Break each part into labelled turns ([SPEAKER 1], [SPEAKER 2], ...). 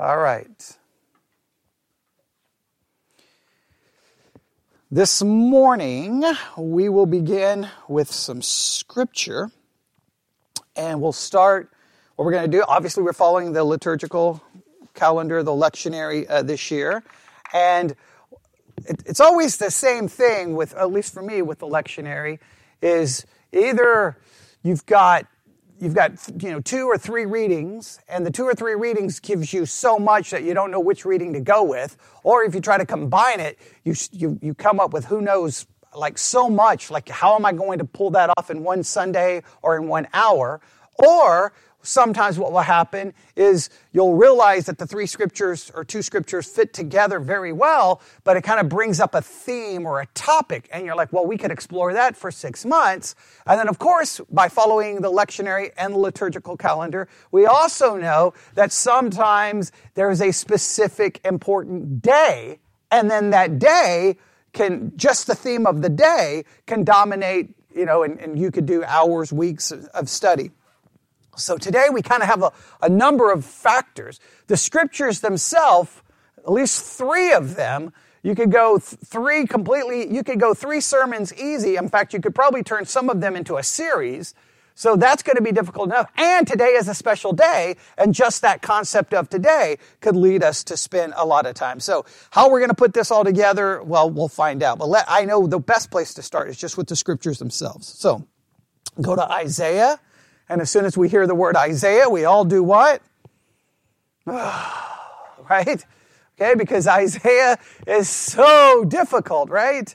[SPEAKER 1] All right. This morning, we will begin with some scripture, and we'll start. What we're going to do, obviously, we're following the liturgical calendar, the lectionary uh, this year, and it, it's always the same thing with, at least for me, with the lectionary, is either you've got you've got you know two or three readings and the two or three readings gives you so much that you don't know which reading to go with. Or if you try to combine it you you, you come up with who knows like so much like how am i going to pull that off in one sunday or in one hour? Or sometimes what will happen is you'll realize that the three scriptures or two scriptures fit together very well, but it kind of brings up a theme or a topic. And you're like, well, we could explore that for six months. And then, of course, by following the lectionary and the liturgical calendar, we also know that sometimes there's a specific important day. And then that day can, just the theme of the day can dominate, you know, and, and you could do hours, weeks of study. So today we kind of have a, a number of factors. The scriptures themselves, at least three of them, you could go th- three completely, you could go three sermons easy. In fact, you could probably turn some of them into a series. So that's going to be difficult enough. And today is a special day, and just that concept of today could lead us to spend a lot of time. So how we're going to put this all together, well, we'll find out. But let, I know the best place to start is just with the scriptures themselves. So go to Isaiah and as soon as we hear the word Isaiah, we all do what? right? Okay, because Isaiah is so difficult, right?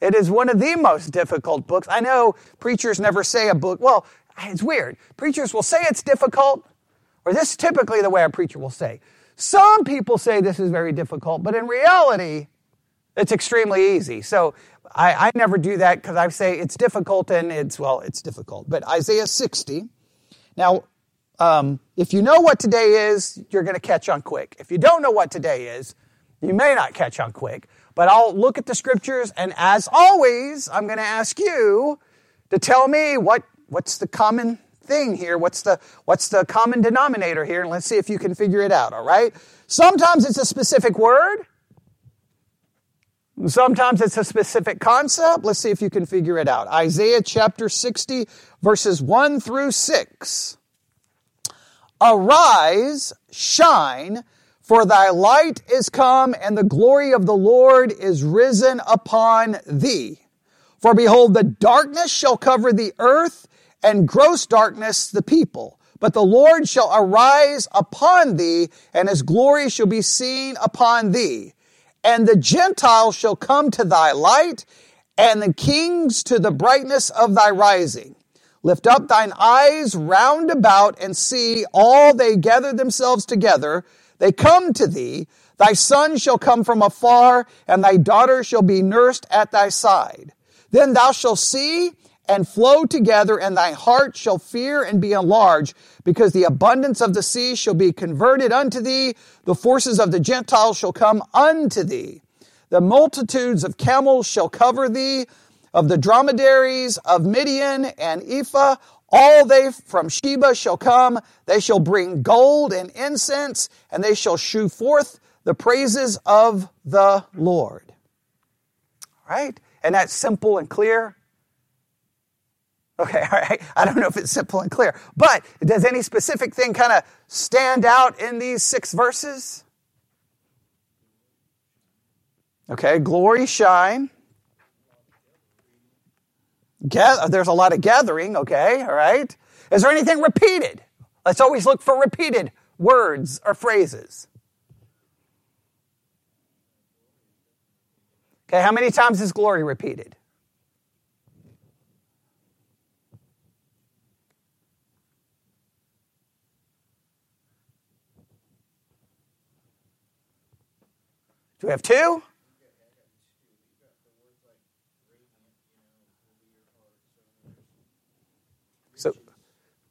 [SPEAKER 1] It is one of the most difficult books. I know preachers never say a book, well, it's weird. Preachers will say it's difficult, or this is typically the way a preacher will say. Some people say this is very difficult, but in reality, it's extremely easy. So I, I never do that because I say it's difficult and it's, well, it's difficult. But Isaiah 60, now, um, if you know what today is, you're going to catch on quick. If you don't know what today is, you may not catch on quick. But I'll look at the scriptures, and as always, I'm going to ask you to tell me what, what's the common thing here? What's the, what's the common denominator here? And let's see if you can figure it out, all right? Sometimes it's a specific word. Sometimes it's a specific concept. Let's see if you can figure it out. Isaiah chapter 60, verses 1 through 6. Arise, shine, for thy light is come, and the glory of the Lord is risen upon thee. For behold, the darkness shall cover the earth, and gross darkness the people. But the Lord shall arise upon thee, and his glory shall be seen upon thee and the Gentiles shall come to thy light, and the kings to the brightness of thy rising. Lift up thine eyes round about and see all they gather themselves together. They come to thee. Thy son shall come from afar, and thy daughter shall be nursed at thy side. Then thou shalt see and flow together, and thy heart shall fear and be enlarged, because the abundance of the sea shall be converted unto thee, the forces of the Gentiles shall come unto thee. The multitudes of camels shall cover thee, of the dromedaries of Midian and Ephah, all they from Sheba shall come, they shall bring gold and incense, and they shall shew forth the praises of the Lord. All right? And that's simple and clear. Okay, all right. I don't know if it's simple and clear, but does any specific thing kind of stand out in these six verses? Okay, glory, shine. Gather, there's a lot of gathering, okay, all right. Is there anything repeated? Let's always look for repeated words or phrases. Okay, how many times is glory repeated? Do we have two? So,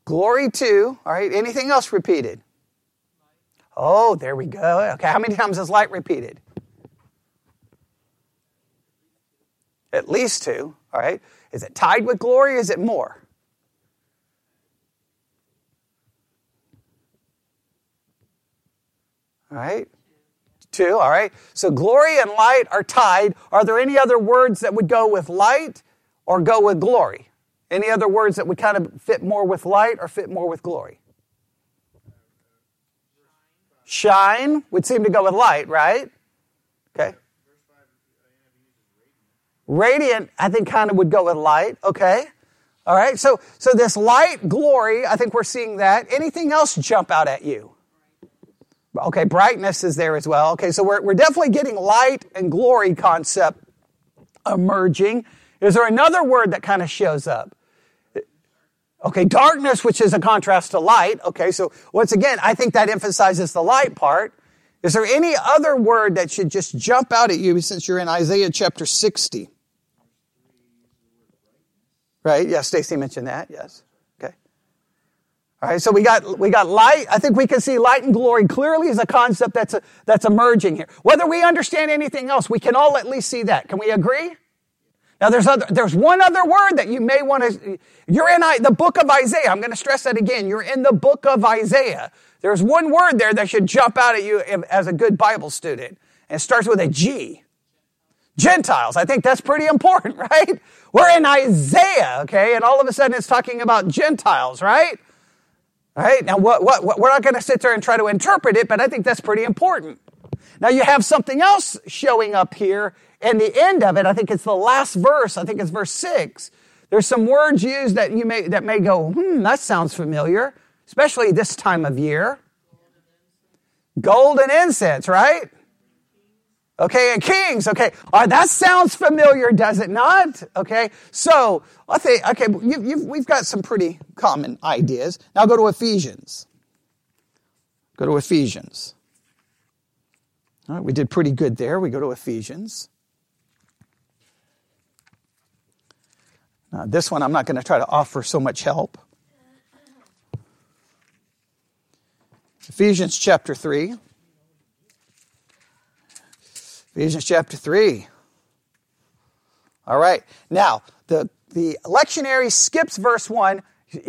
[SPEAKER 1] glory to, all right, anything else repeated? Oh, there we go. Okay, how many times is light repeated? At least two, all right. Is it tied with glory? Is it more? All right. Two, all right. So glory and light are tied. Are there any other words that would go with light or go with glory? Any other words that would kind of fit more with light or fit more with glory? Shine would seem to go with light, right? Okay. Radiant, I think, kind of would go with light. Okay. All right. So, so this light glory, I think we're seeing that. Anything else jump out at you? Okay. Brightness is there as well. Okay. So we're, we're definitely getting light and glory concept emerging. Is there another word that kind of shows up? Okay. Darkness, which is a contrast to light. Okay. So once again, I think that emphasizes the light part. Is there any other word that should just jump out at you since you're in Isaiah chapter 60? Right? Yes, Stacy mentioned that. Yes. All right. So we got we got light. I think we can see light and glory clearly as a concept that's a, that's emerging here. Whether we understand anything else, we can all at least see that. Can we agree? Now there's other, there's one other word that you may want to, you're in the book of Isaiah. I'm going to stress that again. You're in the book of Isaiah. There's one word there that should jump out at you as a good Bible student. And it starts with a G. Gentiles. I think that's pretty important, right? We're in Isaiah, okay? And all of a sudden it's talking about Gentiles, right? Right? Now, what, what, what we're not going to sit there and try to interpret it, but I think that's pretty important. Now, you have something else showing up here in the end of it. I think it's the last verse. I think it's verse six. There's some words used that you may, that may go, hmm, that sounds familiar, especially this time of year. Golden incense, right? Okay, and kings. Okay, right, that sounds familiar, does it not? Okay, so I think okay, you, we've got some pretty common ideas. Now go to Ephesians. Go to Ephesians. All right, we did pretty good there. We go to Ephesians. Now, this one I'm not going to try to offer so much help. Ephesians chapter 3. Ephesians chapter 3. All right. Now, the, the lectionary skips verse 1.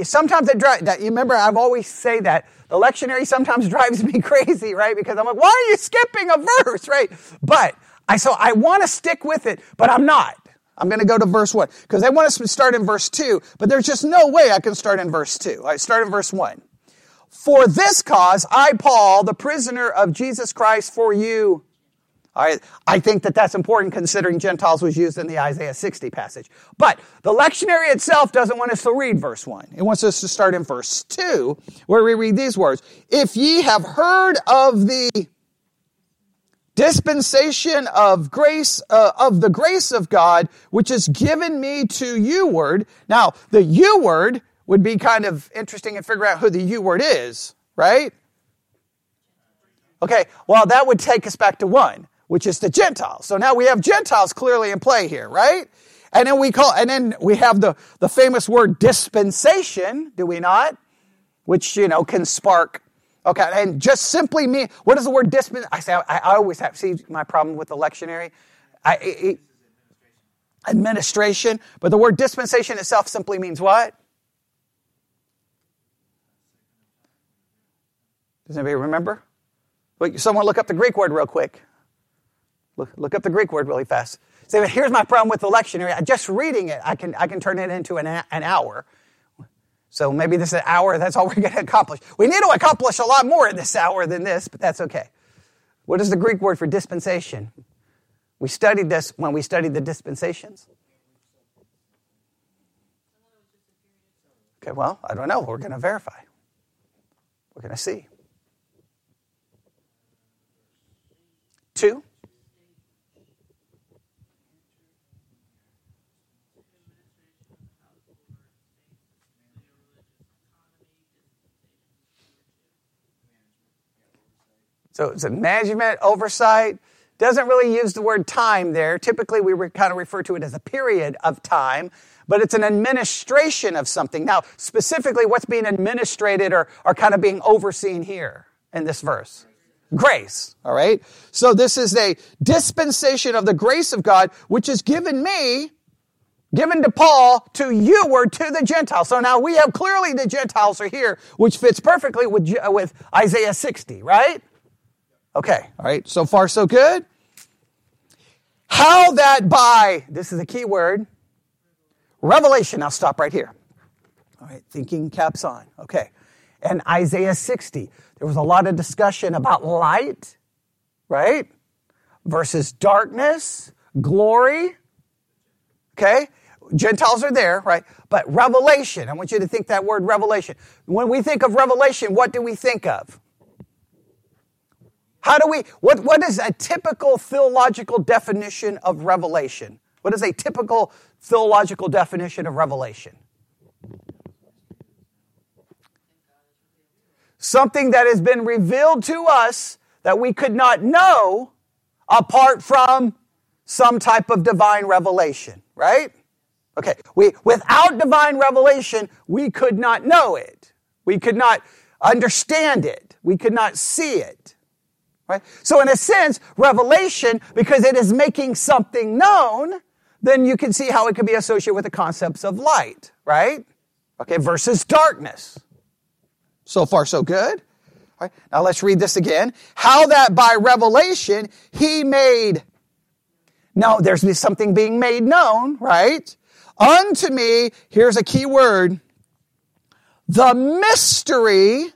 [SPEAKER 1] Sometimes it drives, that, you remember, I've always say that. The lectionary sometimes drives me crazy, right? Because I'm like, why are you skipping a verse, right? But I, so I want to stick with it, but I'm not. I'm going to go to verse 1 because I want to start in verse 2, but there's just no way I can start in verse 2. I start in verse 1. For this cause, I, Paul, the prisoner of Jesus Christ for you, I, I think that that's important considering Gentiles was used in the Isaiah 60 passage. But the lectionary itself doesn't want us to read verse 1. It wants us to start in verse 2, where we read these words. If ye have heard of the dispensation of grace, uh, of the grace of God, which is given me to you word. Now, the you word would be kind of interesting and figure out who the you word is, right? Okay, well, that would take us back to one which is the Gentiles. So now we have Gentiles clearly in play here, right? And then we call, and then we have the, the famous word dispensation, do we not? Which, you know, can spark. Okay, and just simply mean, what does the word dispense? I say, I, I always have, see my problem with the lectionary? I, it, administration, but the word dispensation itself simply means what? Does anybody remember? Someone look up the Greek word real quick. Look, look up the Greek word really fast. Say, but here's my problem with the lectionary. Just reading it, I can, I can turn it into an, an hour. So maybe this is an hour, that's all we're going to accomplish. We need to accomplish a lot more in this hour than this, but that's okay. What is the Greek word for dispensation? We studied this when we studied the dispensations. Okay, well, I don't know. We're going to verify. We're going to see. Two. So it's a management oversight. Doesn't really use the word time there. Typically, we kind of refer to it as a period of time, but it's an administration of something. Now, specifically, what's being administrated or, or kind of being overseen here in this verse? Grace. All right. So this is a dispensation of the grace of God, which is given me, given to Paul, to you or to the Gentiles. So now we have clearly the Gentiles are here, which fits perfectly with, with Isaiah 60, right? Okay, all right, so far so good. How that by, this is a key word, revelation. I'll stop right here. All right, thinking caps on. Okay. And Isaiah 60, there was a lot of discussion about light, right? Versus darkness, glory. Okay? Gentiles are there, right? But revelation, I want you to think that word revelation. When we think of revelation, what do we think of? How do we, what, what is a typical theological definition of revelation? What is a typical theological definition of revelation? Something that has been revealed to us that we could not know apart from some type of divine revelation, right? Okay, we, without divine revelation, we could not know it. We could not understand it. We could not see it. Right? So in a sense, revelation, because it is making something known, then you can see how it can be associated with the concepts of light, right? Okay, versus darkness. So far, so good. All right, now let's read this again. How that by revelation he made. Now there's something being made known, right? Unto me, here's a key word, the mystery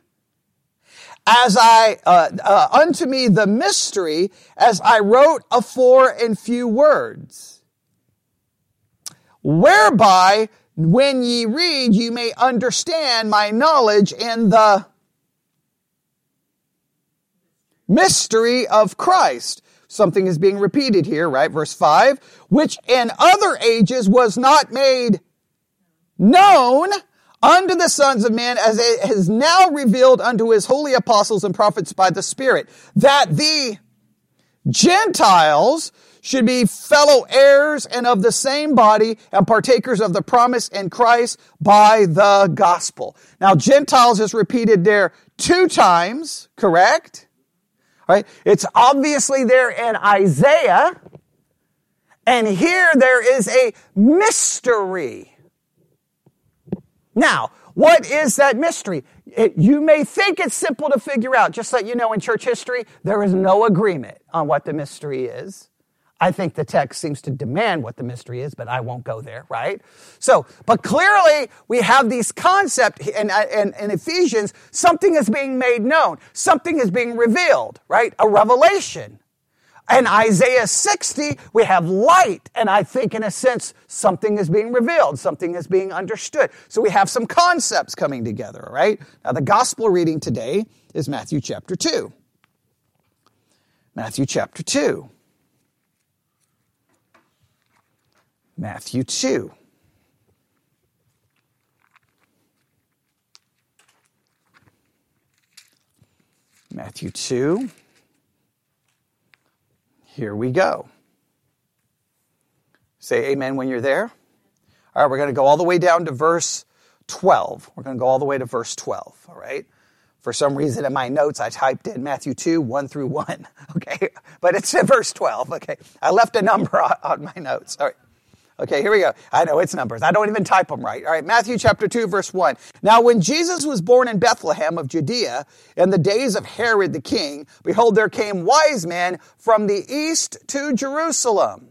[SPEAKER 1] as I, uh, uh, unto me the mystery as I wrote afore in few words, whereby when ye read, you may understand my knowledge in the mystery of Christ. Something is being repeated here, right? Verse 5, which in other ages was not made known unto the sons of men as it is now revealed unto his holy apostles and prophets by the Spirit, that the Gentiles should be fellow heirs and of the same body and partakers of the promise in Christ by the gospel. Now, Gentiles is repeated there two times, correct? Right? It's obviously there in Isaiah. And here there is a mystery. Now, what is that mystery? It, you may think it's simple to figure out. Just let you know in church history, there is no agreement on what the mystery is. I think the text seems to demand what the mystery is, but I won't go there, right? So, but clearly we have these concepts in, in, in Ephesians, something is being made known. Something is being revealed, right? A revelation. In Isaiah 60, we have light, and I think in a sense, something is being revealed, something is being understood. So we have some concepts coming together, right? Now, the gospel reading today is Matthew chapter 2. Matthew chapter 2. Matthew 2. Matthew 2. Here we go. Say amen when you're there. All right, we're going to go all the way down to verse 12. We're going to go all the way to verse 12, all right? For some reason in my notes, I typed in Matthew 2, 1 through 1, okay? But it's verse 12, okay? I left a number on, on my notes, all right? Okay, here we go. I know it's numbers. I don't even type them right. All right, Matthew chapter 2, verse 1. Now, when Jesus was born in Bethlehem of Judea in the days of Herod the king, behold, there came wise men from the east to Jerusalem,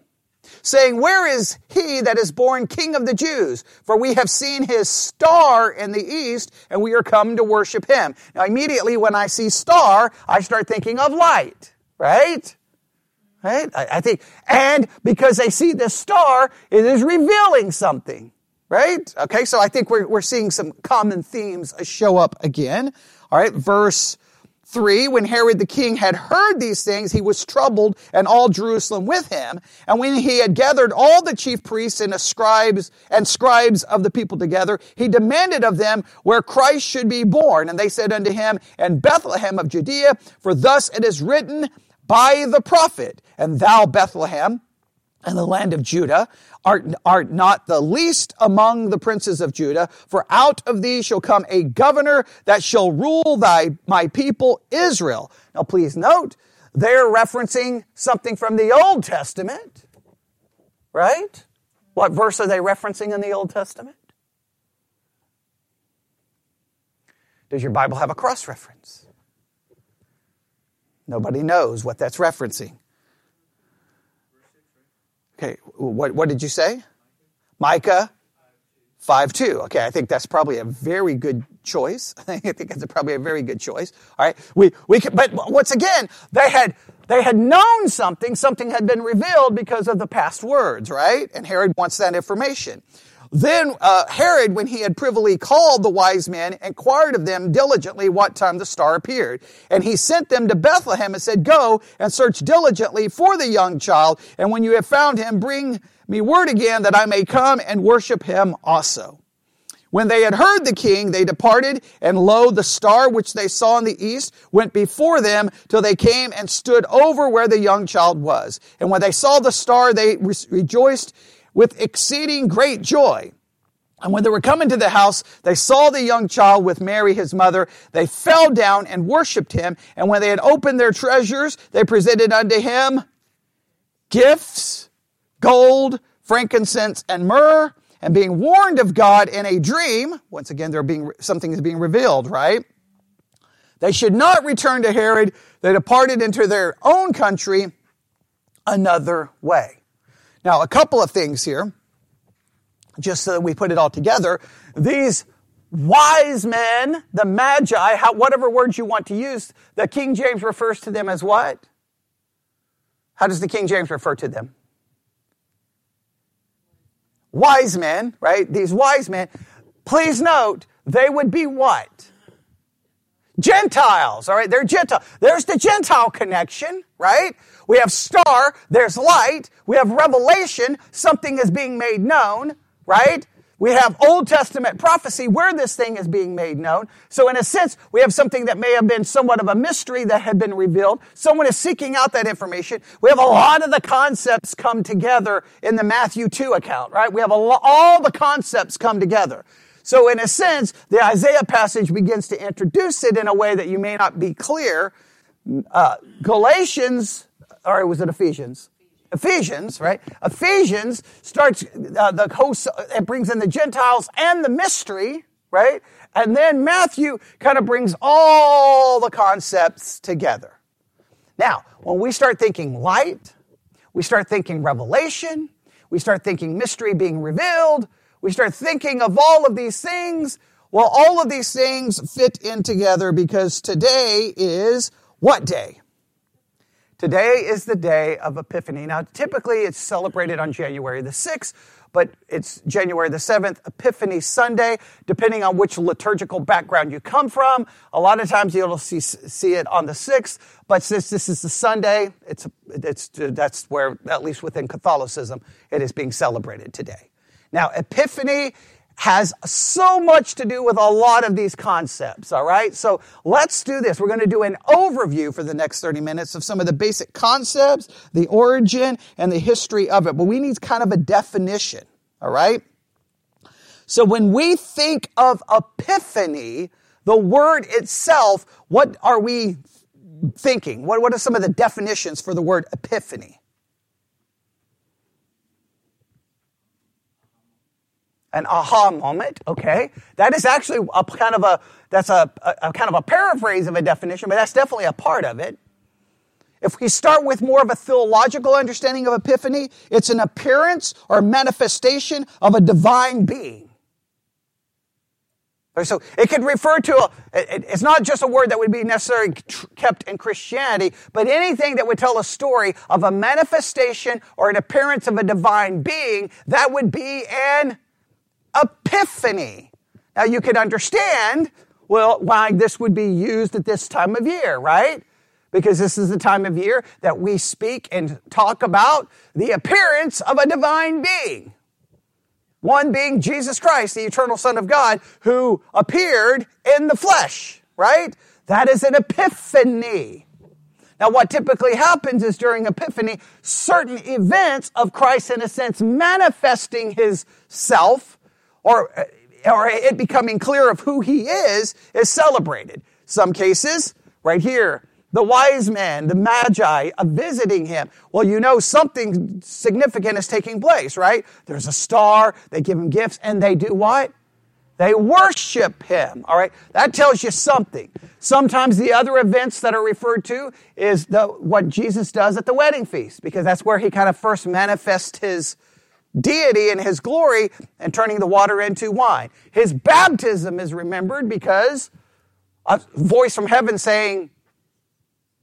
[SPEAKER 1] saying, Where is he that is born king of the Jews? For we have seen his star in the east, and we are come to worship him. Now, immediately when I see star, I start thinking of light, right? Right? I, I think, and because they see the star, it is revealing something. Right? Okay, so I think we're, we're seeing some common themes show up again. All right, verse 3 When Herod the king had heard these things, he was troubled, and all Jerusalem with him. And when he had gathered all the chief priests and scribes and scribes of the people together, he demanded of them where Christ should be born. And they said unto him, In Bethlehem of Judea, for thus it is written by the prophet, and thou, Bethlehem, and the land of Judah, art, art not the least among the princes of Judah, for out of thee shall come a governor that shall rule thy, my people Israel. Now please note, they're referencing something from the Old Testament, right? What verse are they referencing in the Old Testament? Does your Bible have a cross reference? Nobody knows what that's referencing. Okay, what, what did you say? Micah 5 2. Okay, I think that's probably a very good choice. I think that's probably a very good choice. All right, we, we can, but once again, they had, they had known something, something had been revealed because of the past words, right? And Herod wants that information. Then uh, Herod, when he had privily called the wise men, inquired of them diligently what time the star appeared. And he sent them to Bethlehem and said, Go and search diligently for the young child, and when you have found him, bring me word again that I may come and worship him also. When they had heard the king, they departed, and lo, the star which they saw in the east went before them till they came and stood over where the young child was. And when they saw the star, they re- rejoiced with exceeding great joy. And when they were coming to the house, they saw the young child with Mary, his mother. They fell down and worshiped him. And when they had opened their treasures, they presented unto him gifts, gold, frankincense, and myrrh. And being warned of God in a dream, once again, there being, something is being revealed, right? They should not return to Herod. They departed into their own country another way. Now, a couple of things here, just so that we put it all together. These wise men, the magi, how, whatever words you want to use, the King James refers to them as what? How does the King James refer to them? Wise men, right? These wise men. Please note, they would be what? Gentiles, all right? They're Gentile. There's the Gentile connection, right? We have star, there's light. We have revelation, something is being made known, right? We have Old Testament prophecy where this thing is being made known. So in a sense, we have something that may have been somewhat of a mystery that had been revealed. Someone is seeking out that information. We have a lot of the concepts come together in the Matthew 2 account, right? We have lo- all the concepts come together. So in a sense, the Isaiah passage begins to introduce it in a way that you may not be clear. Uh, Galatians or was it Ephesians? Ephesians, right? Ephesians starts uh, the host, it brings in the Gentiles and the mystery, right? And then Matthew kind of brings all the concepts together. Now, when we start thinking light, we start thinking revelation, we start thinking mystery being revealed, we start thinking of all of these things. Well, all of these things fit in together because today is what day? Today is the day of Epiphany. Now, typically it's celebrated on January the 6th, but it's January the 7th, Epiphany Sunday, depending on which liturgical background you come from. A lot of times you'll see, see it on the 6th, but since this is the Sunday, it's, it's, that's where, at least within Catholicism, it is being celebrated today. Now, Epiphany has so much to do with a lot of these concepts, all right? So let's do this. We're going to do an overview for the next 30 minutes of some of the basic concepts, the origin, and the history of it. But we need kind of a definition, all right? So when we think of epiphany, the word itself, what are we thinking? What, what are some of the definitions for the word epiphany? An aha moment, okay? That is actually a kind of a, that's a, a, a, kind of a paraphrase of a definition, but that's definitely a part of it. If we start with more of a theological understanding of epiphany, it's an appearance or manifestation of a divine being. So it could refer to, a, it's not just a word that would be necessarily kept in Christianity, but anything that would tell a story of a manifestation or an appearance of a divine being, that would be an epiphany. Now you can understand, well, why this would be used at this time of year, right? Because this is the time of year that we speak and talk about the appearance of a divine being. One being Jesus Christ, the eternal Son of God, who appeared in the flesh, right? That is an epiphany. Now, what typically happens is during Epiphany, certain events of Christ, in a sense, manifesting his self or, uh, or it becoming clear of who he is, is celebrated. Some cases, right here, the wise men, the magi, of visiting him. Well, you know something significant is taking place, right? There's a star, they give him gifts, and they do what? They worship him. All right. That tells you something. Sometimes the other events that are referred to is the, what Jesus does at the wedding feast, because that's where he kind of first manifests his deity and his glory and turning the water into wine. His baptism is remembered because a voice from heaven saying,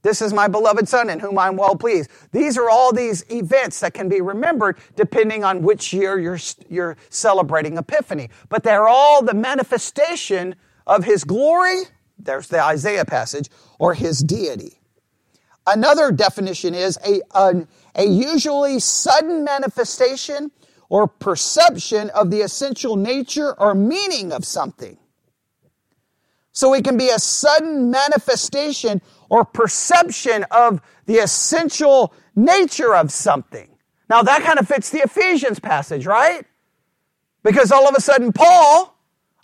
[SPEAKER 1] this is my beloved son in whom I'm well pleased. These are all these events that can be remembered depending on which year you're, you're celebrating Epiphany. But they're all the manifestation of his glory. There's the Isaiah passage or his deity. Another definition is a, a, a usually sudden manifestation or perception of the essential nature or meaning of something. So it can be a sudden manifestation or perception of the essential nature of something. Now that kind of fits the Ephesians passage, right? Because all of a sudden Paul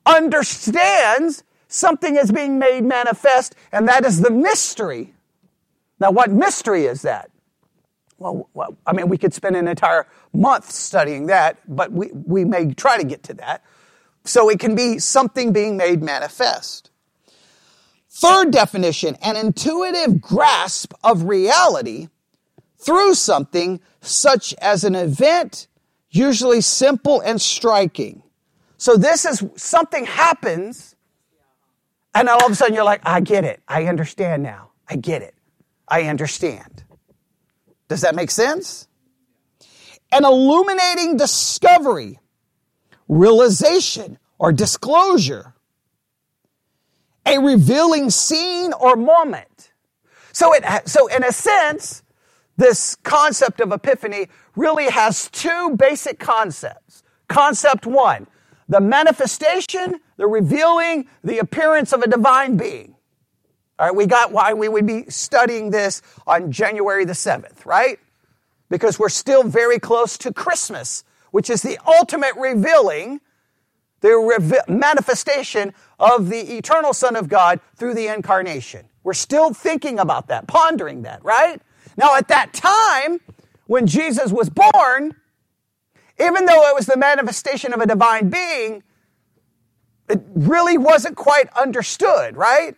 [SPEAKER 1] understands something is being made manifest, and that is the mystery. Now, what mystery is that? Well, well, I mean, we could spend an entire month studying that, but we, we may try to get to that. So it can be something being made manifest. Third definition, an intuitive grasp of reality through something such as an event, usually simple and striking. So this is something happens, and all of a sudden you're like, I get it. I understand now. I get it. I understand. Does that make sense? An illuminating discovery, realization, or disclosure a revealing scene or moment. So it, so in a sense, this concept of epiphany really has two basic concepts. Concept one, the manifestation, the revealing, the appearance of a divine being. All right, we got why we would be studying this on January the 7th, right? Because we're still very close to Christmas, which is the ultimate revealing the manifestation of the eternal Son of God through the incarnation. We're still thinking about that, pondering that, right? Now, at that time, when Jesus was born, even though it was the manifestation of a divine being, it really wasn't quite understood, right?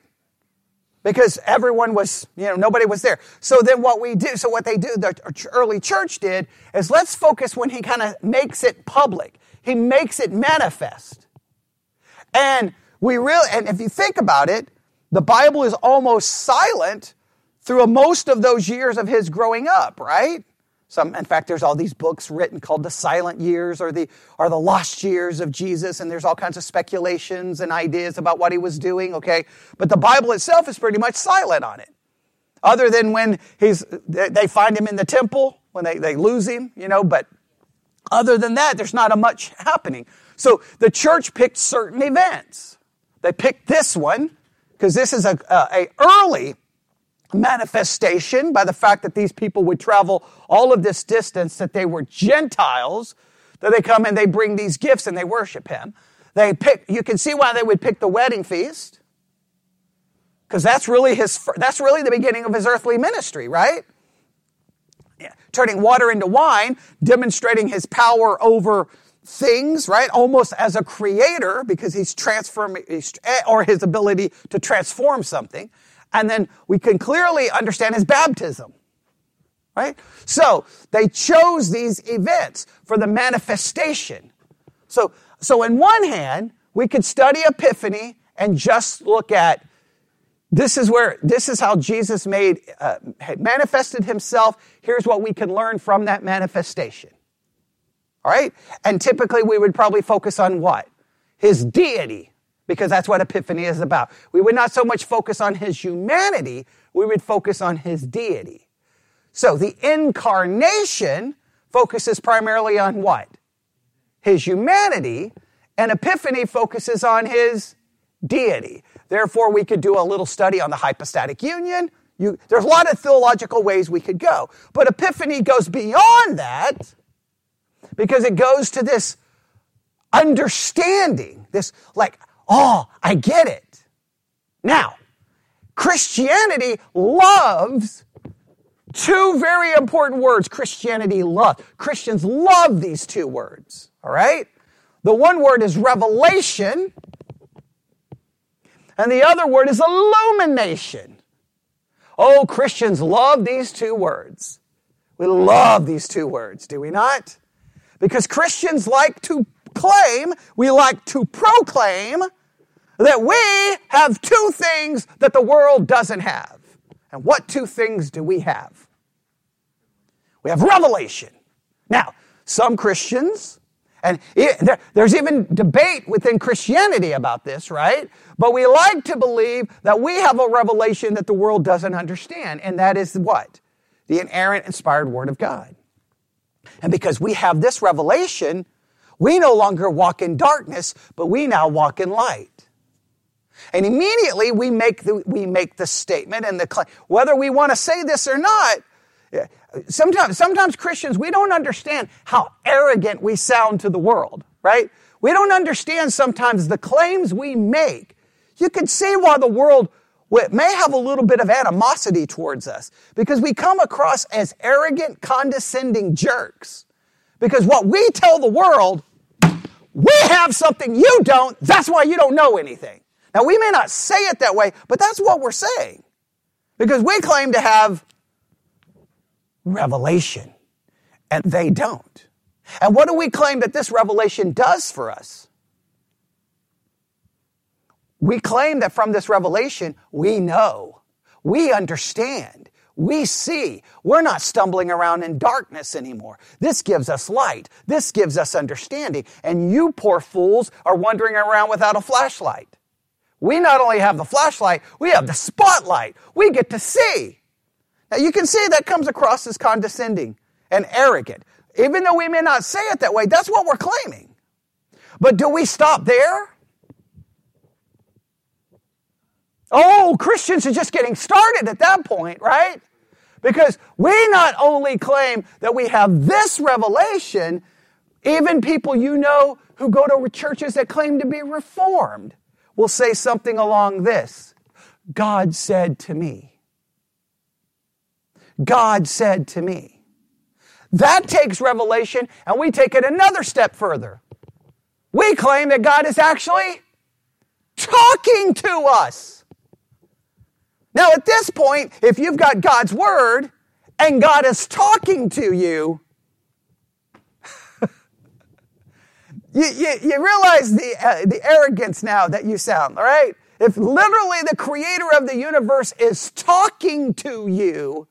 [SPEAKER 1] Because everyone was, you know, nobody was there. So then what we do, so what they do, the early church did, is let's focus when he kind of makes it public. He makes it manifest. And we really, and if you think about it, the Bible is almost silent through most of those years of his growing up, right? Some, in fact, there's all these books written called the silent years or the, or the lost years of Jesus, and there's all kinds of speculations and ideas about what he was doing, okay? But the Bible itself is pretty much silent on it. Other than when he's, they find him in the temple, when they, they lose him, you know, but other than that, there's not a much happening. So the church picked certain events. They picked this one because this is a, a, a, early manifestation by the fact that these people would travel all of this distance, that they were Gentiles, that they come and they bring these gifts and they worship him. They pick, you can see why they would pick the wedding feast. Because that's really his, that's really the beginning of his earthly ministry, right? turning water into wine, demonstrating his power over things, right? Almost as a creator because he's transforming, or his ability to transform something. And then we can clearly understand his baptism, right? So they chose these events for the manifestation. So, so in one hand, we could study Epiphany and just look at this is where, this is how Jesus made, uh, manifested himself. Here's what we can learn from that manifestation. All right? And typically we would probably focus on what? His deity, because that's what Epiphany is about. We would not so much focus on his humanity, we would focus on his deity. So the incarnation focuses primarily on what? His humanity, and Epiphany focuses on his deity. Therefore, we could do a little study on the hypostatic union. You, there's a lot of theological ways we could go. But Epiphany goes beyond that because it goes to this understanding, this like, oh, I get it. Now, Christianity loves two very important words Christianity loves. Christians love these two words, all right? The one word is revelation, And the other word is illumination. Oh, Christians love these two words. We love these two words, do we not? Because Christians like to claim, we like to proclaim that we have two things that the world doesn't have. And what two things do we have? We have revelation. Now, some Christians, and there's even debate within Christianity about this, right? But we like to believe that we have a revelation that the world doesn't understand, and that is what? The inerrant, inspired Word of God. And because we have this revelation, we no longer walk in darkness, but we now walk in light. And immediately we make the, we make the statement and the claim, whether we want to say this or not, eh, sometimes, sometimes Christians, we don't understand how arrogant we sound to the world, right? We don't understand sometimes the claims we make. You can see why the world may have a little bit of animosity towards us because we come across as arrogant, condescending jerks. Because what we tell the world, we have something you don't, that's why you don't know anything. Now, we may not say it that way, but that's what we're saying. Because we claim to have revelation, and they don't. And what do we claim that this revelation does for us? We claim that from this revelation, we know, we understand, we see. We're not stumbling around in darkness anymore. This gives us light. This gives us understanding. And you poor fools are wandering around without a flashlight. We not only have the flashlight, we have the spotlight. We get to see. Now you can see that comes across as condescending and arrogant. Even though we may not say it that way, that's what we're claiming. But do we stop there? Oh, Christians are just getting started at that point, right? Because we not only claim that we have this revelation, even people you know who go to churches that claim to be reformed will say something along this God said to me. God said to me. That takes revelation, and we take it another step further. We claim that God is actually talking to us. Now, at this point, if you've got God's word and God is talking to you, you, you, you, realize the, uh, the arrogance now that you sound, all right? If literally the creator of the universe is talking to you,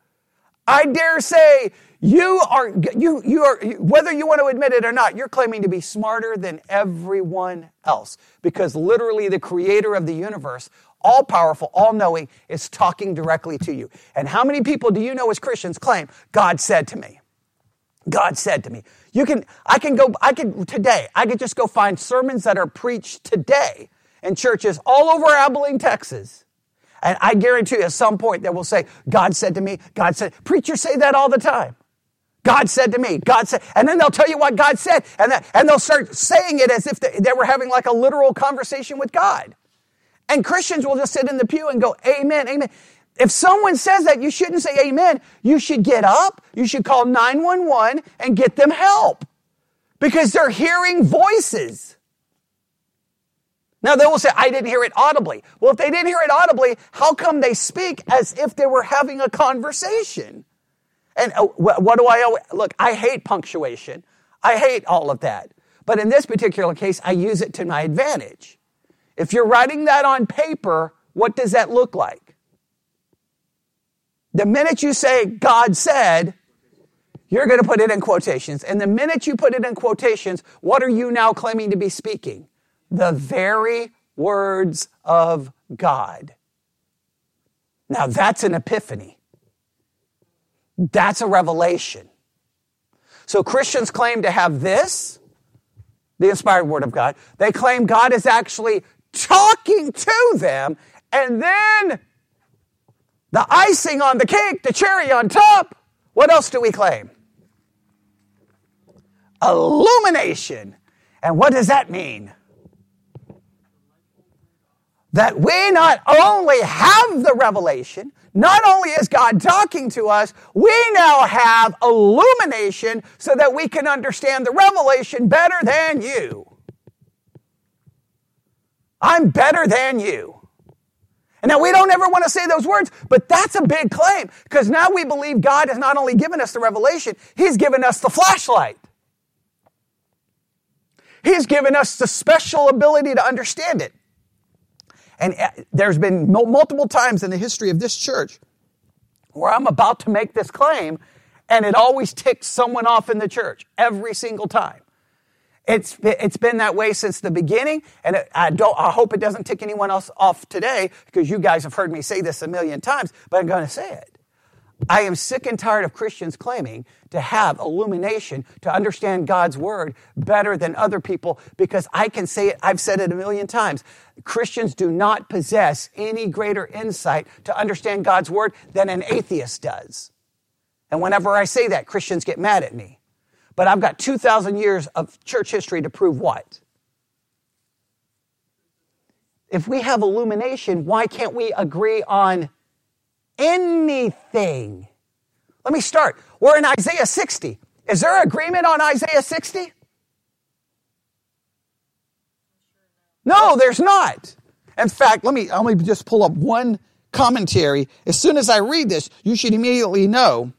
[SPEAKER 1] I dare say you are, you, you are, whether you want to admit it or not, you're claiming to be smarter than everyone else because literally the creator of the universe, all powerful, all knowing, is talking directly to you. And how many people do you know as Christians claim, God said to me? God said to me. You can, I can go, I could, today, I could just go find sermons that are preached today in churches all over Abilene, Texas and I guarantee you at some point they will say, God said to me, God said, preachers say that all the time. God said to me, God said, and then they'll tell you what God said, and, that, and they'll start saying it as if they, they were having like a literal conversation with God. And Christians will just sit in the pew and go, Amen, Amen. If someone says that, you shouldn't say Amen. You should get up, you should call 911 and get them help because they're hearing voices. Now they will say, I didn't hear it audibly. Well, if they didn't hear it audibly, how come they speak as if they were having a conversation? And uh, what do I always, look, I hate punctuation. I hate all of that. But in this particular case, I use it to my advantage. If you're writing that on paper, what does that look like? The minute you say, God said, you're going to put it in quotations. And the minute you put it in quotations, what are you now claiming to be speaking? the very words of God. Now that's an epiphany. That's a revelation. So Christians claim to have this, the inspired word of God. They claim God is actually talking to them, and then the icing on the cake, the cherry on top, what else do we claim? Illumination. And what does that mean? that we not only have the revelation, not only is God talking to us, we now have illumination so that we can understand the revelation better than you. I'm better than you. And now we don't ever want to say those words, but that's a big claim because now we believe God has not only given us the revelation, He's given us the flashlight. He's given us the special ability to understand it. And uh, there's been multiple times in the history of this church where I'm about to make this claim and it always ticks someone off in the church every single time. It's, it's been that way since the beginning, and I, don't, I hope it doesn't tick anyone else off today because you guys have heard me say this a million times, but I'm going to say it. I am sick and tired of Christians claiming to have illumination, to understand God's word better than other people because I can say it, I've said it a million times. Christians do not possess any greater insight to understand God's word than an atheist does. And whenever I say that, Christians get mad at me. But I've got 2,000 years of church history to prove what? If we have illumination, why can't we agree on anything? Let me start. We're in Isaiah 60. Is there agreement on Isaiah 60? No, there's not. In fact, let me, let me just pull up one commentary. As soon as I read this, you should immediately know.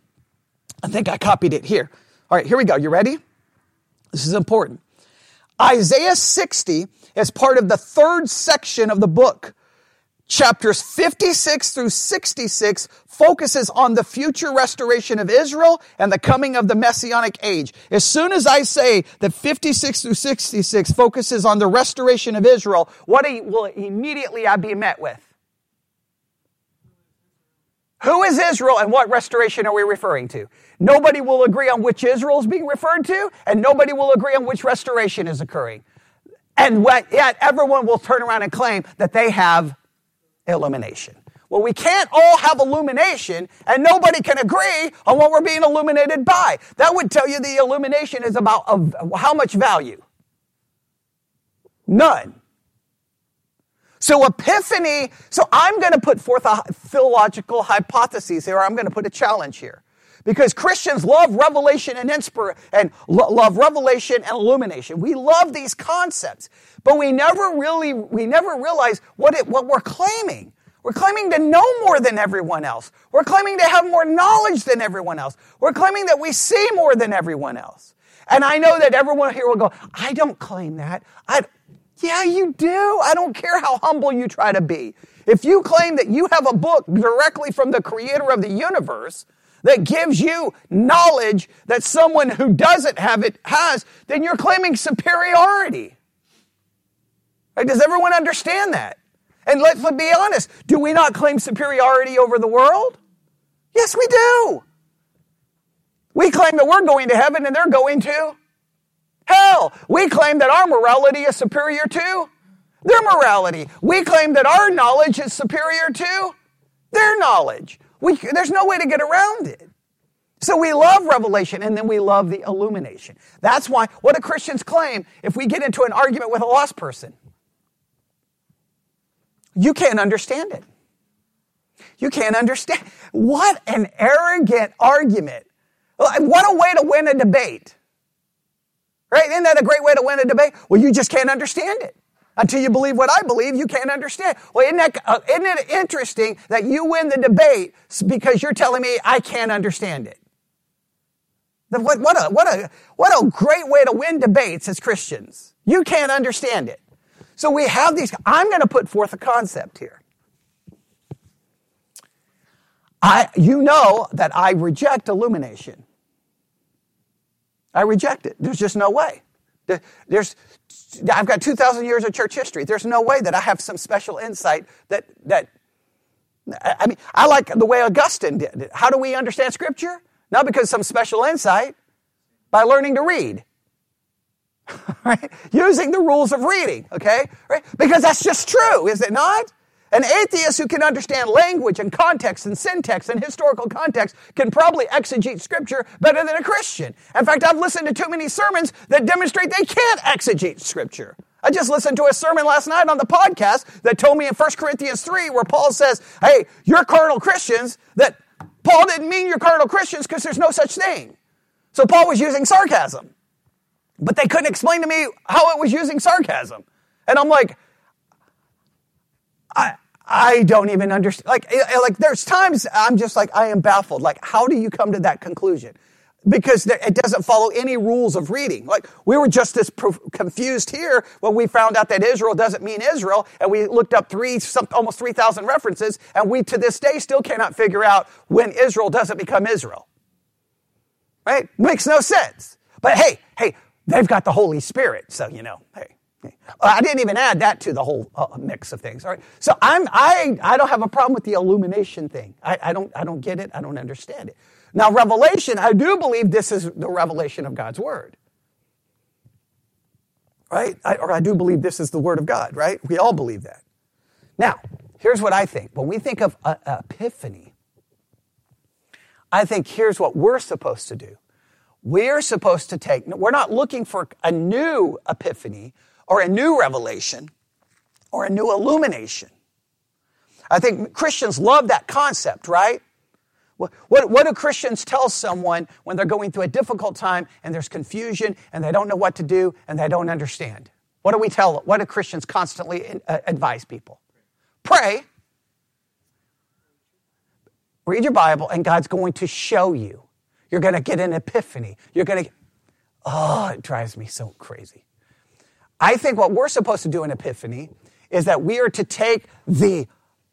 [SPEAKER 1] I think I copied it here. All right, here we go. You ready? This is important. Isaiah 60 is part of the third section of the book. Chapters 56 through 66 focuses on the future restoration of Israel and the coming of the messianic age. As soon as I say that 56 through 66 focuses on the restoration of Israel, what will immediately I be met with? Who is Israel and what restoration are we referring to? Nobody will agree on which Israel is being referred to, and nobody will agree on which restoration is occurring. And yet everyone will turn around and claim that they have illumination. Well, we can't all have illumination and nobody can agree on what we're being illuminated by. That would tell you the illumination is about how much value? None. So epiphany, so I'm going to put forth a theological hypothesis here. I'm going to put a challenge here. Because Christians love revelation and inspire and lo- love revelation and illumination. We love these concepts, but we never really, we never realize what it, what we're claiming. We're claiming to know more than everyone else. We're claiming to have more knowledge than everyone else. We're claiming that we see more than everyone else. And I know that everyone here will go, I don't claim that. I, yeah, you do. I don't care how humble you try to be. If you claim that you have a book directly from the creator of the universe that gives you knowledge that someone who doesn't have it has, then you're claiming superiority. Right? Does everyone understand that? And let's be honest, do we not claim superiority over the world? Yes, we do. We claim that we're going to heaven and they're going to Hell, we claim that our morality is superior to their morality. We claim that our knowledge is superior to their knowledge. We, there's no way to get around it. So we love revelation and then we love the illumination. That's why, what do Christians claim if we get into an argument with a lost person? You can't understand it. You can't understand. What an arrogant argument. What a way to win a debate. Right? Isn't that a great way to win a debate? Well, you just can't understand it. Until you believe what I believe, you can't understand. Well, isn't, that, uh, isn't it interesting that you win the debate because you're telling me I can't understand it? What, what, a, what, a, what a great way to win debates as Christians. You can't understand it. So we have these. I'm going to put forth a concept here. I, you know that I reject illumination. I reject it. There's just no way. There's, I've got 2,000 years of church history. There's no way that I have some special insight that, that, I mean, I like the way Augustine did it. How do we understand Scripture? Not because some special insight, by learning to read. right? Using the rules of reading, okay? Right? Because that's just true, is it not? An atheist who can understand language and context and syntax and historical context can probably exegete scripture better than a Christian. In fact, I've listened to too many sermons that demonstrate they can't exegete scripture. I just listened to a sermon last night on the podcast that told me in 1 Corinthians 3 where Paul says, hey, you're carnal Christians, that Paul didn't mean you're carnal Christians because there's no such thing. So Paul was using sarcasm. But they couldn't explain to me how it was using sarcasm. And I'm like, I, I don't even understand. Like, eh, eh, like there's times I'm just like, I am baffled. Like, how do you come to that conclusion? Because it doesn't follow any rules of reading. Like, we were just as confused here when we found out that Israel doesn't mean Israel, and we looked up three, some, almost 3,000 references, and we to this day still cannot figure out when Israel doesn't become Israel. Right? Makes no sense. But hey, hey, they've got the Holy Spirit, so you know, hey. I didn't even add that to the whole uh, mix of things. All right. So I'm, I, I don't have a problem with the illumination thing. I, I, don't, I don't get it. I don't understand it. Now, revelation, I do believe this is the revelation of God's word. Right? I, or I do believe this is the word of God, right? We all believe that. Now, here's what I think. When we think of uh, epiphany, I think here's what we're supposed to do. We're supposed to take, we're not looking for a new epiphany or a new revelation or a new illumination. I think Christians love that concept, right? What, what, what, do Christians tell someone when they're going through a difficult time and there's confusion and they don't know what to do and they don't understand? What do we tell? What do Christians constantly uh, advise people? Pray. Read your Bible and God's going to show you. You're going to get an epiphany. You're going to, oh, it drives me so crazy. I think what we're supposed to do in Epiphany is that we are to take the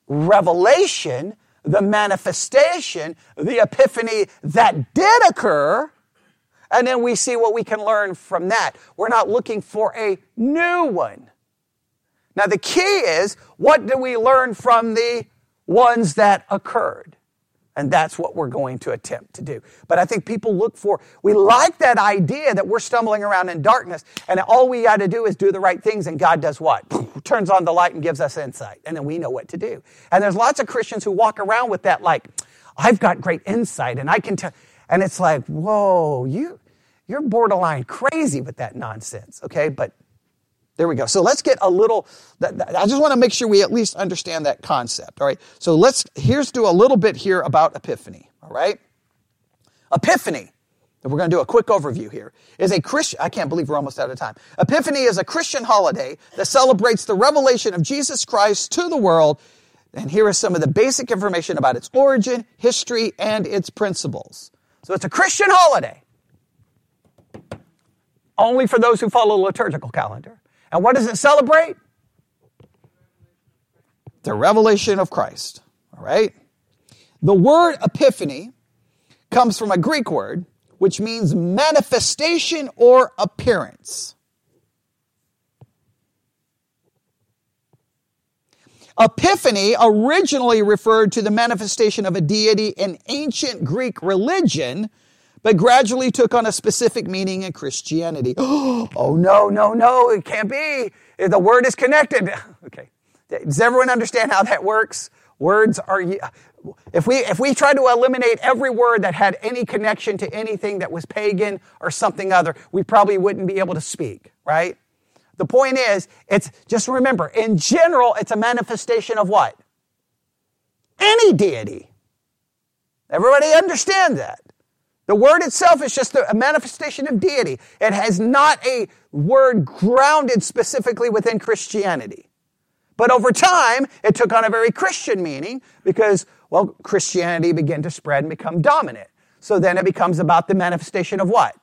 [SPEAKER 1] revelation, the manifestation, the epiphany that did occur, and then we see what we can learn from that. We're not looking for a new one. Now, the key is what do we learn from the ones that occurred? And that's what we're going to attempt to do. But I think people look for, we like that idea that we're stumbling around in darkness and all we got to do is do the right things and God does what? Turns on the light and gives us insight. And then we know what to do. And there's lots of Christians who walk around with that like, I've got great insight and I can tell. And it's like, whoa, you, you're borderline crazy with that nonsense. Okay. But there we go. So let's get a little, I just want to make sure we at least understand that concept. All right. So let's, here's do a little bit here about Epiphany. All right. Epiphany, we're going to do a quick overview here, is a Christian, I can't believe we're almost out of time. Epiphany is a Christian holiday that celebrates the revelation of Jesus Christ to the world. And here is some of the basic information about its origin, history, and its principles. So it's a Christian holiday. Only for those who follow the liturgical calendar. And what does it celebrate? The revelation of Christ. All right? The word epiphany comes from a Greek word which means manifestation or appearance. Epiphany originally referred to the manifestation of a deity in ancient Greek religion but gradually took on a specific meaning in Christianity. oh, no, no, no, it can't be. The word is connected. Okay. Does everyone understand how that works? Words are, if we, if we try to eliminate every word that had any connection to anything that was pagan or something other, we probably wouldn't be able to speak, right? The point is, it's just remember, in general, it's a manifestation of what? Any deity. Everybody understand that. The word itself is just a manifestation of deity. It has not a word grounded specifically within Christianity. But over time, it took on a very Christian meaning because, well, Christianity began to spread and become dominant. So then it becomes about the manifestation of what?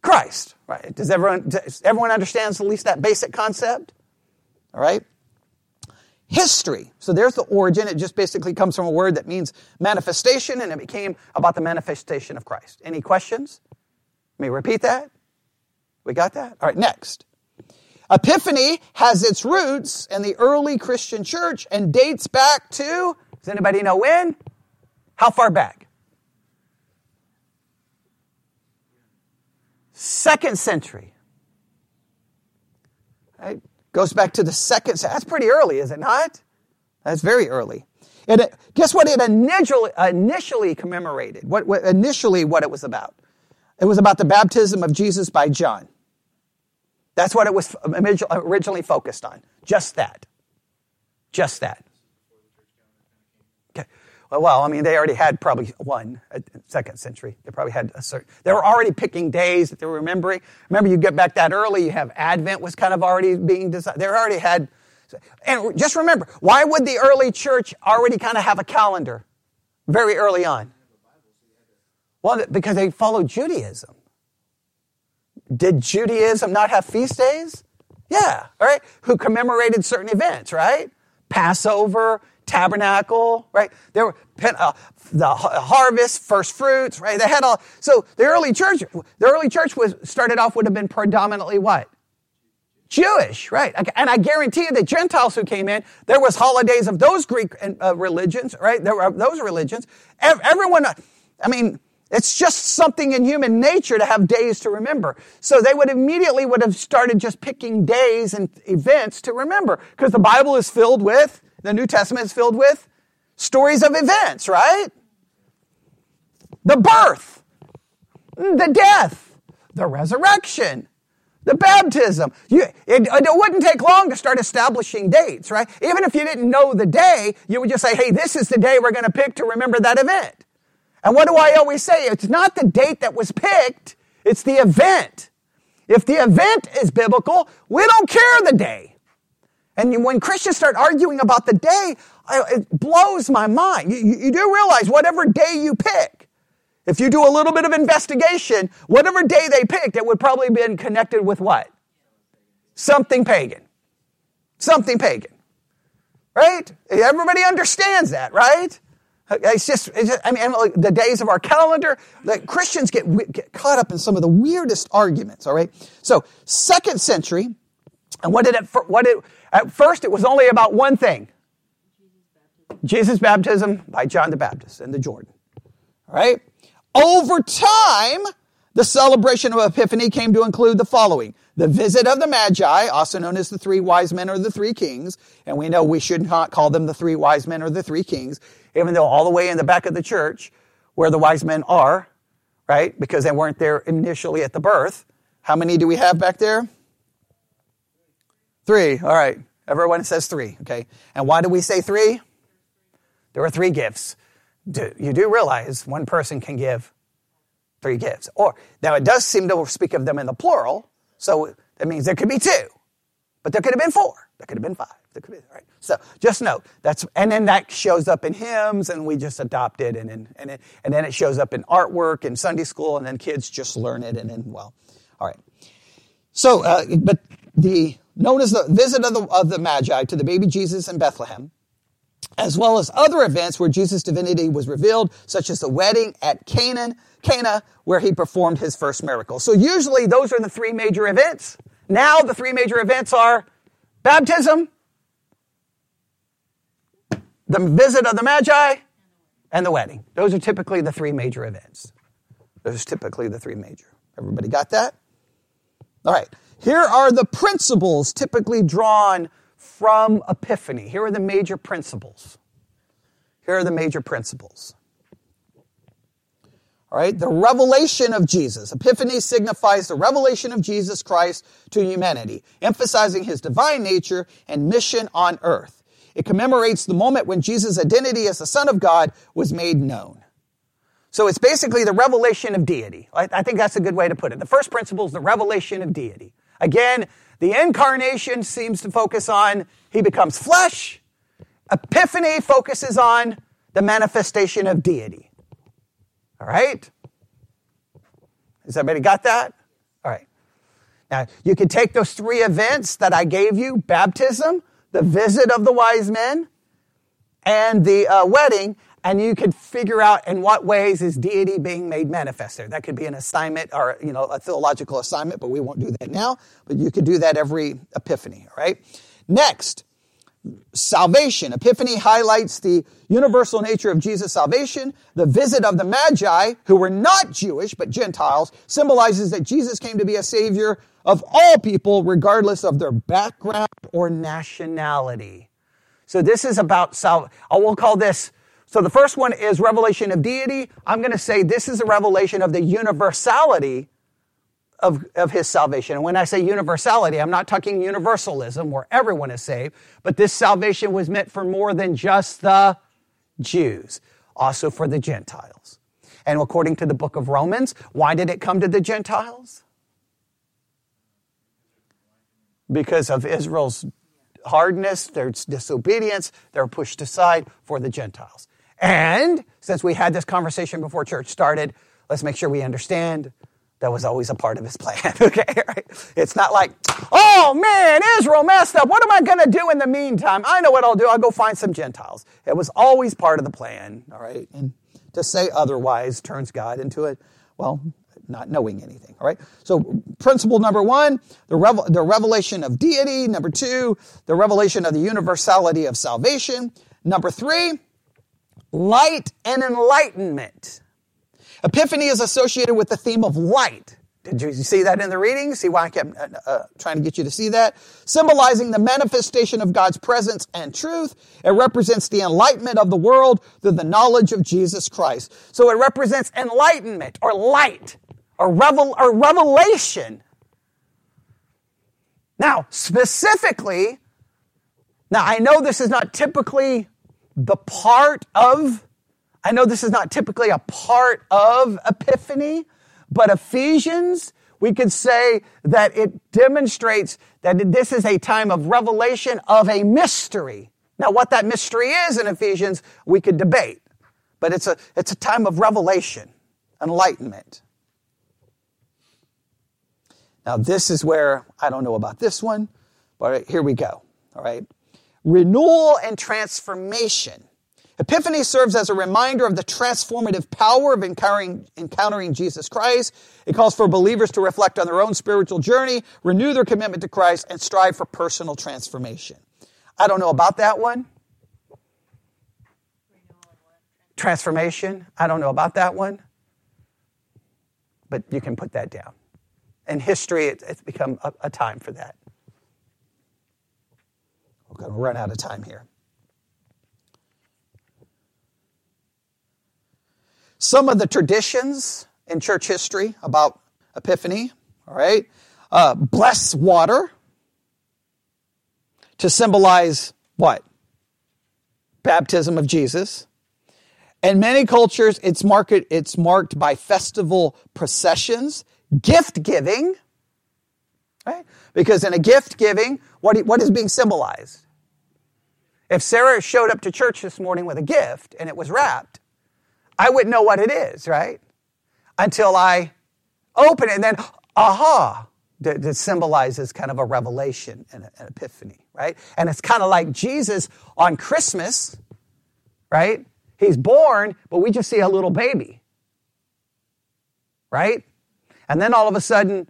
[SPEAKER 1] Christ, right? Does everyone, does everyone understands at least that basic concept? All right? History. So there's the origin. It just basically comes from a word that means manifestation, and it became about the manifestation of Christ. Any questions? Let me repeat that. We got that? All right, next. Epiphany has its roots in the early Christian church and dates back to, does anybody know when? How far back? Second century. Right? Goes back to the second, that's pretty early, is it not? That's very early. And it, guess what it initially, initially commemorated? What, what, initially what it was about? It was about the baptism of Jesus by John. That's what it was originally focused on. Just that. Just that. Well, I mean, they already had probably one, second century. They probably had a certain, they were already picking days that they were remembering. Remember, you get back that early, you have Advent was kind of already being designed. They already had, And just remember, why would the early church already kind of have a calendar very early on? Well, because they followed Judaism. Did Judaism not have feast days? Yeah, all right. Who commemorated certain events, right? Passover, tabernacle, right? There were uh, the harvest, first fruits, right? They had all. So the early church, the early church was started off would have been predominantly what? Jewish, right? And I guarantee you the Gentiles who came in, there was holidays of those Greek uh, religions, right? There were those religions. Everyone, I mean, it's just something in human nature to have days to remember. So they would immediately would have started just picking days and events to remember because the Bible is filled with, the New Testament is filled with stories of events, right? The birth, the death, the resurrection, the baptism. You, it, it, wouldn't take long to start establishing dates, right? Even if you didn't know the day, you would just say, hey, this is the day we're going to pick to remember that event. And what do I always say? It's not the date that was picked, it's the event. If the event is biblical, we don't care the day. And when Christians start arguing about the day, it blows my mind. You, you do realize whatever day you pick, if you do a little bit of investigation, whatever day they picked, it would probably been connected with what? Something pagan. Something pagan. Right? Everybody understands that, right? It's just, it's just I mean, like the days of our calendar, like Christians get, get caught up in some of the weirdest arguments, all right? So, second century, and what did it, what it, at first it was only about one thing. Jesus' baptism by John the Baptist in the Jordan. All right? Over time, the celebration of Epiphany came to include the following. The visit of the Magi, also known as the three wise men or the three kings, and we know we should not call them the three wise men or the three kings, even though all the way in the back of the church, where the wise men are, right, because they weren't there initially at the birth. How many do we have back there? Three. All right. Everyone says three. Okay. And why do we say three? There were three gifts you do realize one person can give three gifts. Or now it does seem to speak of them in the plural, so that means there could be two, but there could have been four, there could have been five, there could be right. So just note that's and then that shows up in hymns, and we just adopt it, and then and, and then it shows up in artwork in Sunday school, and then kids just learn it, and then well, all right. So, uh, but the known as the visit of the of the Magi to the baby Jesus in Bethlehem as well as other events where Jesus' divinity was revealed, such as the wedding at Canaan, Cana, where he performed his first miracle. So usually those are the three major events. Now the three major events are baptism, the visit of the Magi, and the wedding. Those are typically the three major events. Those are typically the three major. Everybody got that? All right. Here are the principles typically drawn from Epiphany. Here are the major principles. Here are the major principles. All right, the revelation of Jesus. Epiphany signifies the revelation of Jesus Christ to humanity, emphasizing his divine nature and mission on earth. It commemorates the moment when Jesus' identity as the Son of God was made known. So it's basically the revelation of deity. I think that's a good way to put it. The first principle is the revelation of deity. Again, the incarnation seems to focus on he becomes flesh. Epiphany focuses on the manifestation of deity. All right? Has everybody got that? All right. Now, you can take those three events that I gave you baptism, the visit of the wise men, and the uh, wedding, and you could figure out in what ways is deity being made manifest there. That could be an assignment or you know a theological assignment, but we won't do that now. But you could do that every epiphany. All right. Next, salvation. Epiphany highlights the universal nature of Jesus' salvation. The visit of the Magi, who were not Jewish but Gentiles, symbolizes that Jesus came to be a savior of all people, regardless of their background or nationality. So this is about salvation. I will call this so the first one is revelation of deity. I'm going to say this is a revelation of the universality of, of his salvation. And when I say universality, I'm not talking universalism where everyone is saved, but this salvation was meant for more than just the Jews, also for the Gentiles. And according to the book of Romans, why did it come to the Gentiles? Because of Israel's hardness, their disobedience, they're pushed aside for the Gentiles. And since we had this conversation before church started, let's make sure we understand that was always a part of his plan. okay, right? It's not like, oh man, Israel messed up. What am I going to do in the meantime? I know what I'll do. I'll go find some Gentiles. It was always part of the plan. All right, and to say otherwise turns God into a well, not knowing anything. All right. So principle number one, the, revel- the revelation of deity. Number two, the revelation of the universality of salvation. Number three, light and enlightenment. Epiphany is associated with the theme of light. Did you see that in the reading? See why I kept uh, uh, trying to get you to see that? Symbolizing the manifestation of God's presence and truth. It represents the enlightenment of the world through the knowledge of Jesus Christ. So it represents enlightenment or light or, revel, or revelation. Now, specifically, now I know this is not typically the part of, I know this is not typically a part of Epiphany, but Ephesians, we could say that it demonstrates that this is a time of revelation of a mystery. Now, what that mystery is in Ephesians, we could debate, but it's a, it's a time of revelation, enlightenment. Now, this is where I don't know about this one, but here we go. All right. Renewal and transformation. Epiphany serves as a reminder of the transformative power of encountering, encountering Jesus Christ. It calls for believers to reflect on their own spiritual journey, renew their commitment to Christ, and strive for personal transformation. I don't know about that one. Transformation. I don't know about that one. But you can put that down. In history, it's become a, a time for that. Going to run out of time here. Some of the traditions in church history about Epiphany, all right, uh, bless water to symbolize what? Baptism of Jesus. In many cultures, it's marked, it's marked by festival processions gift giving, right? Because in a gift giving, what, what is being symbolized? If Sarah showed up to church this morning with a gift and it was wrapped, I wouldn't know what it is, right? Until I open it and then, aha, that, that symbolizes kind of a revelation and an epiphany, right? And it's kind of like Jesus on Christmas, right? He's born, but we just see a little baby, right? And then all of a sudden,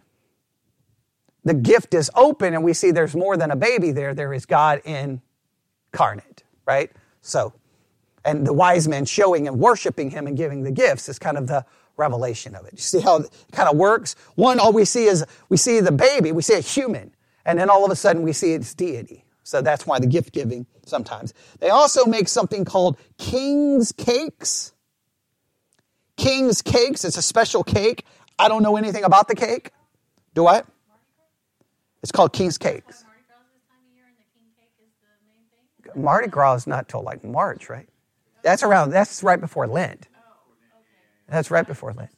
[SPEAKER 1] the gift is open and we see there's more than a baby there. There is God incarnate, right? So, and the wise men showing and worshiping him and giving the gifts is kind of the revelation of it. You see how it kind of works? One, all we see is we see the baby, we see a human, and then all of a sudden we see its deity. So that's why the gift giving sometimes. They also make something called king's cakes. King's cakes, it's a special cake. I don't know anything about the cake. Do I? It's called King's Cakes. Mardi Gras is not till like March, right? That's around. That's right before Lent. That's right before Lent.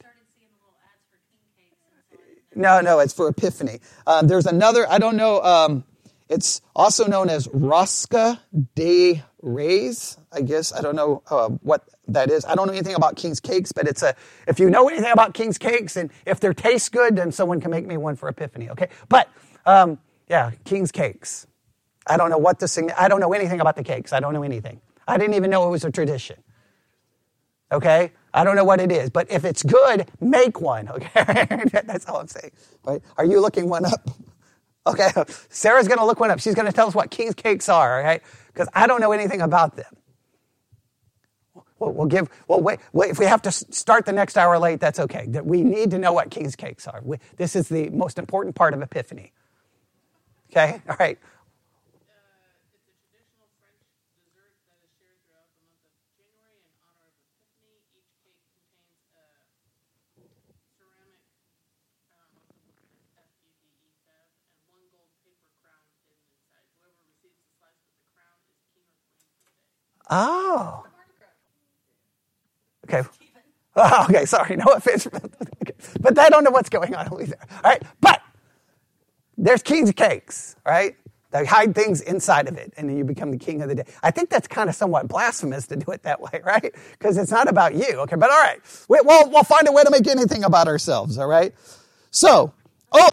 [SPEAKER 1] No, no, it's for Epiphany. Um, there's another. I don't know. Um, it's also known as Rosca de Reyes. I guess I don't know uh, what that is. I don't know anything about King's Cakes, but it's a, if you know anything about King's Cakes and if they taste good, then someone can make me one for Epiphany, okay? But, um, yeah, King's Cakes. I don't know what the, thing. I don't know anything about the cakes. I don't know anything. I didn't even know it was a tradition. Okay? I don't know what it is, but if it's good, make one, okay? That's all I'm saying. Right? Are you looking one up? Okay, Sarah's gonna look one up. She's gonna tell us what King's Cakes are, okay? Because I don't know anything about them. We'll, we'll give, well, wait, wait, if we have to start the next hour late, that's okay. We need to know what king's cakes are. We, this is the most important part of Epiphany. Okay? All right. Oh. Okay. Oh, okay, sorry, no offense. but I don't know what's going on either. All right, but there's king's cakes, right? They hide things inside of it, and then you become the king of the day. I think that's kind of somewhat blasphemous to do it that way, right? Because it's not about you. Okay, but all right. We, we'll, we'll find a way to make anything about ourselves, all right? So, oh,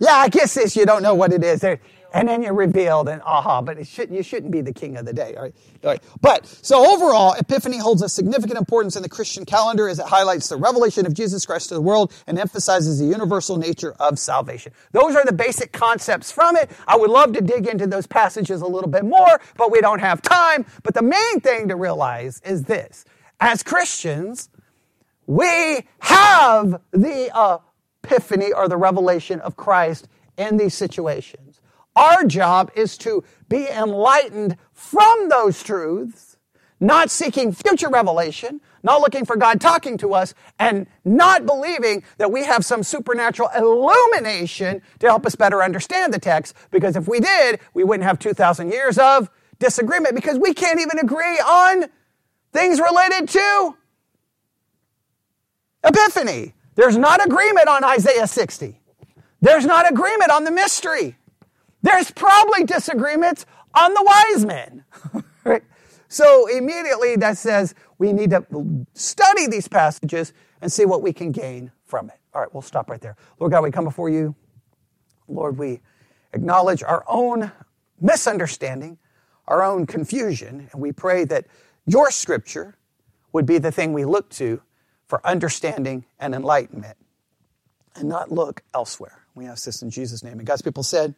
[SPEAKER 1] yeah, I guess this, you don't know what it is. There, and then you're revealed and aha, but it should, you shouldn't be the king of the day. Right. But so overall, Epiphany holds a significant importance in the Christian calendar as it highlights the revelation of Jesus Christ to the world and emphasizes the universal nature of salvation. Those are the basic concepts from it. I would love to dig into those passages a little bit more, but we don't have time. But the main thing to realize is this. As Christians, we have the epiphany or the revelation of Christ in these situations. Our job is to be enlightened from those truths, not seeking future revelation, not looking for God talking to us, and not believing that we have some supernatural illumination to help us better understand the text, because if we did, we wouldn't have 2,000 years of disagreement, because we can't even agree on things related to Epiphany. There's not agreement on Isaiah 60. There's not agreement on the mystery. There's probably disagreements on the wise men. right? So immediately that says we need to study these passages and see what we can gain from it. All right, we'll stop right there. Lord God, we come before you. Lord, we acknowledge our own misunderstanding, our own confusion, and we pray that your scripture would be the thing we look to for understanding and enlightenment and not look elsewhere. We ask this in Jesus' name. And God's people said,